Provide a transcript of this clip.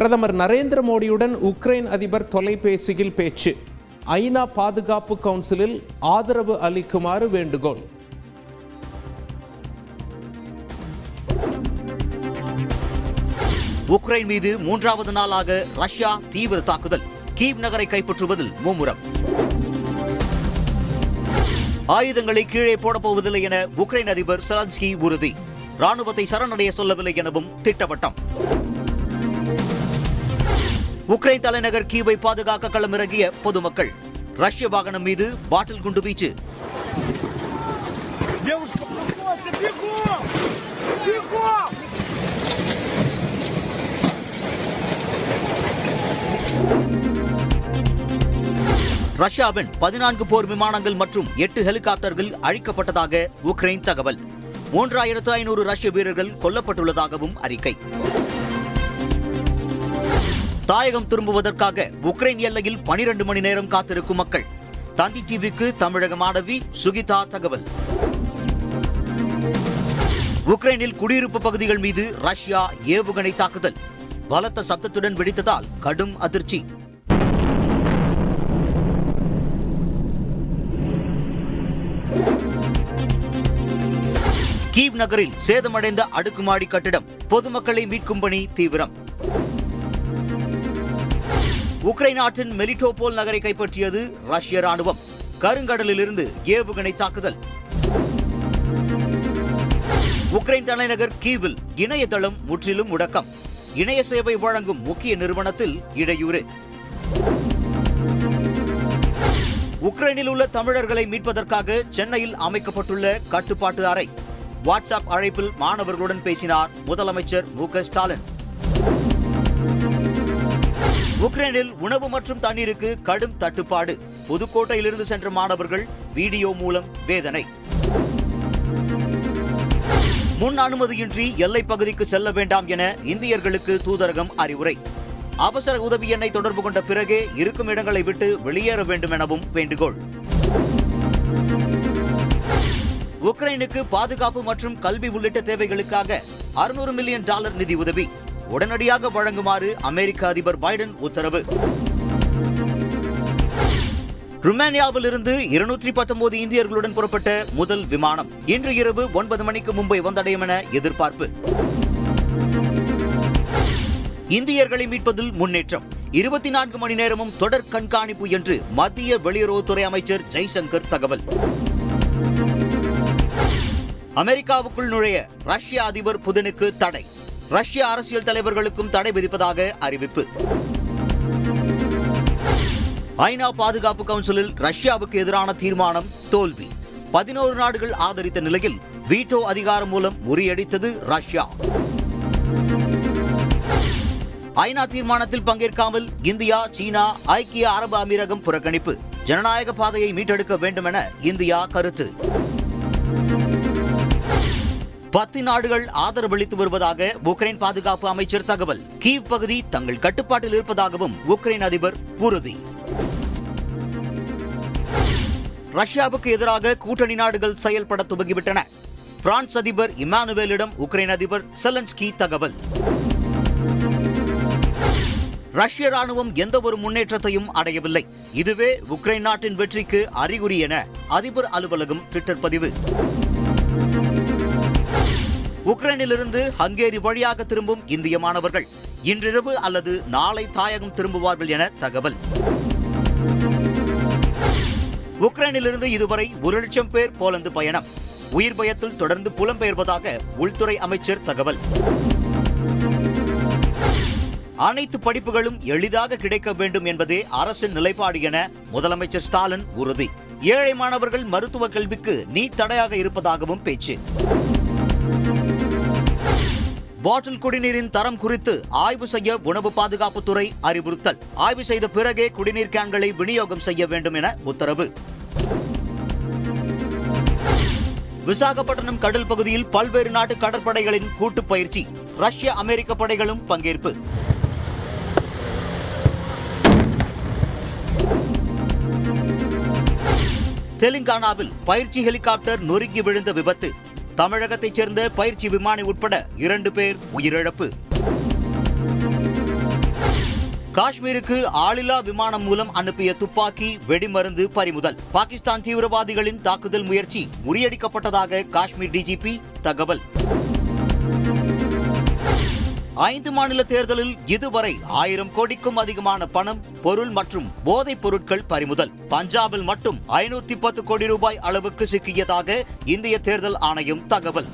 பிரதமர் நரேந்திர மோடியுடன் உக்ரைன் அதிபர் தொலைபேசியில் பேச்சு. ஐநா பாதுகாப்பு கவுன்சிலில் ஆதரவு அளிக்குமாறு வேண்டுகோள். உக்ரைன் மீது மூன்றாவது நாளாக ரஷ்யா தீவிர தாக்குதல். கீவ் நகரை கைப்பற்றுவதில் மும்முரம். ஆயுதங்களை கீழே போடப்போவதில்லை என உக்ரைன் அதிபர் செலன்ஸ்கி உறுதி. ராணுவத்தை சரணடைய சொல்லவில்லை எனவும் திட்டவட்டம். உக்ரைன் தலைநகர் கீவை பாதுகாக்க களமிறங்கிய பொதுமக்கள். ரஷ்ய வாகனம் மீது பாட்டில் குண்டு வீச்சு. ரஷ்யாவின் பதினான்கு போர் விமானங்கள் மற்றும் எட்டு ஹெலிகாப்டர்கள் அழிக்கப்பட்டதாக உக்ரைன் தகவல். மூன்றாயிரத்து ஐநூறு ரஷ்ய வீரர்கள் கொல்லப்பட்டுள்ளதாகவும் அறிக்கை. தாயகம் திரும்புவதற்காக உக்ரைன் எல்லையில் பனிரெண்டு மணி நேரம் காத்திருக்கும் மக்கள். தந்தி டிவிக்கு தமிழக மாணவி சுகிதா தகவல். உக்ரைனில் குடியிருப்பு பகுதிகள் மீது ரஷ்யா ஏவுகணை தாக்குதல். பலத்த சப்தத்துடன் வெடித்ததால் கடும் அதிர்ச்சி. கீவ் நகரில் சேதமடைந்த அடுக்குமாடி கட்டிடம். பொதுமக்களை மீட்கும் பணி தீவிரம். உக்ரைன் நாட்டின் மெலிட்டோபோல் நகரை கைப்பற்றியது ரஷ்ய ராணுவம். கருங்கடலிலிருந்து ஏவுகணை தாக்குதல். உக்ரைன் தலைநகர் கீவில் இணையதளம் முற்றிலும் முடக்கம். இணைய சேவை வழங்கும் முக்கிய நிறுவனத்தில் இடையூறு. உக்ரைனில் உள்ள தமிழர்களை மீட்பதற்காக சென்னையில் அமைக்கப்பட்டுள்ள கட்டுப்பாட்டு அறை. வாட்ஸ்அப் அழைப்பில் மாணவர்களுடன் பேசினார் முதலமைச்சர் மு ஸ்டாலின். உக்ரைனில் உணவு மற்றும் தண்ணீருக்கு கடும் தட்டுப்பாடு. புதுக்கோட்டையிலிருந்து சென்ற மாணவர்கள் வீடியோ மூலம் வேதனை. முன் அனுமதியின்றி எல்லைப் பகுதிக்கு செல்ல வேண்டாம் என இந்தியர்களுக்கு தூதரகம் அறிவுரை. அவசர உதவி எண்ணை தொடர்பு கொண்ட பிறகே இருக்கும் இடங்களை விட்டு வெளியேற வேண்டும் எனவும் வேண்டுகோள். உக்ரைனுக்கு பாதுகாப்பு மற்றும் கல்வி உள்ளிட்ட தேவைகளுக்காக அறுநூறு மில்லியன் டாலர் நிதி உதவி உடனடியாக வழங்குமாறு அமெரிக்க அதிபர் பைடன் உத்தரவு. ருமேனியாவில் இருந்து இருநூற்றி பத்தொன்பது இந்தியர்களுடன் புறப்பட்ட முதல் விமானம் இன்று இரவு ஒன்பது மணிக்கு மும்பை வந்தடையும் என எதிர்பார்ப்பு. இந்தியர்களை மீட்பதில் முன்னேற்றம். இருபத்தி நான்கு மணி நேரமும் தொடர் கண்காணிப்பு என்று மத்திய வெளியுறவுத்துறை அமைச்சர் ஜெய்சங்கர் தகவல். அமெரிக்காவுக்குள் நுழைய ரஷ்ய அதிபர் புதினுக்கு தடை. ரஷ்ய அரசியல் தலைவர்களுக்கும் தடை விதிப்பதாக அறிவிப்பு. ஐநா பாதுகாப்பு கவுன்சிலில் ரஷ்யாவுக்கு எதிரான தீர்மானம் தோல்வி. பதினோரு நாடுகள் ஆதரித்த நிலையில் வீட்டோ அதிகாரம் மூலம் முறியடித்தது ரஷ்யா. ஐநா தீர்மானத்தில் பங்கேற்காமல் இந்தியா சீனா ஐக்கிய அரபு அமீரகம் புறக்கணிப்பு. ஜனநாயக பாதையை மீட்டெடுக்க வேண்டும் என இந்தியா கருத்து. பத்து நாடுகள் ஆதரவளித்து வருவதாக உக்ரைன் பாதுகாப்பு அமைச்சர் தகவல். கீவ் பகுதி தங்கள் கட்டுப்பாட்டில் இருப்பதாகவும் உக்ரைன் அதிபர் உறுதி. ரஷ்யாவுக்கு எதிராக கூட்டணி நாடுகள் செயல்பட துவங்கிவிட்டன. பிரான்ஸ் அதிபர் இமானுவேலிடம் உக்ரைன் அதிபர் செலன்ஸ்கி தகவல். ரஷ்ய ராணுவம் எந்த ஒரு முன்னேற்றத்தையும் அடையவில்லை. இதுவே உக்ரைன் நாட்டின் வெற்றிக்கு அறிகுறி என அதிபர் அலுவலகம் ட்விட்டர் பதிவு. உக்ரைனிலிருந்து ஹங்கேரி வழியாக திரும்பும் இந்திய மாணவர்கள் இன்றிரவு அல்லது நாளை தாயகம் திரும்புவார்கள் என தகவல். உக்ரைனிலிருந்து இதுவரை ஒரு லட்சம் பேர் போலந்து பயணம். உயிர் பயத்தில் தொடர்ந்து புலம்பெயர்வதாக உள்துறை அமைச்சர் தகவல். அனைத்து படிப்புகளும் எளிதாக கிடைக்க வேண்டும் என்பதே அரசின் நிலைப்பாடு என முதலமைச்சர் ஸ்டாலின் உறுதி. ஏழை மாணவர்கள் மருத்துவ கல்விக்கு நீட் தடையாக இருப்பதாகவும் பேச்சு. பாட்டில் குடிநீரின் தரம் குறித்து ஆய்வு செய்ய உணவு பாதுகாப்புத்துறை அறிவுறுத்தல். ஆய்வு செய்த பிறகே குடிநீர் கேன்களை விநியோகம் செய்ய வேண்டும் என உத்தரவு. விசாகப்பட்டினம் கடல் பகுதியில் பல்வேறு நாட்டு கடற்படைகளின் கூட்டு பயிற்சி. ரஷ்ய அமெரிக்க படைகளும் பங்கேற்பு. தெலுங்கானாவில் பயிற்சி ஹெலிகாப்டர் நொறுங்கி விழுந்த விபத்து. தமிழகத்தைச் சேர்ந்த பயிற்சி விமானி உட்பட இரண்டு பேர் உயிரிழப்பு. காஷ்மீருக்கு ஆளில்லா விமானம் மூலம் அனுப்பிய துப்பாக்கி வெடிமருந்து பறிமுதல். பாகிஸ்தான் தீவிரவாதிகளின் தாக்குதல் முயற்சி முறியடிக்கப்பட்டதாக காஷ்மீர் டிஜிபி தகவல். ஐந்து மாநில தேர்தலில் இதுவரை ஆயிரம் கோடிக்கும் அதிகமான பணம் பொருள் மற்றும் போதைப் பொருட்கள் பறிமுதல். பஞ்சாபில் மட்டும் ஐநூத்தி பத்து கோடி ரூபாய் அளவுக்கு சிக்கியதாக இந்திய தேர்தல் ஆணையம் தகவல்.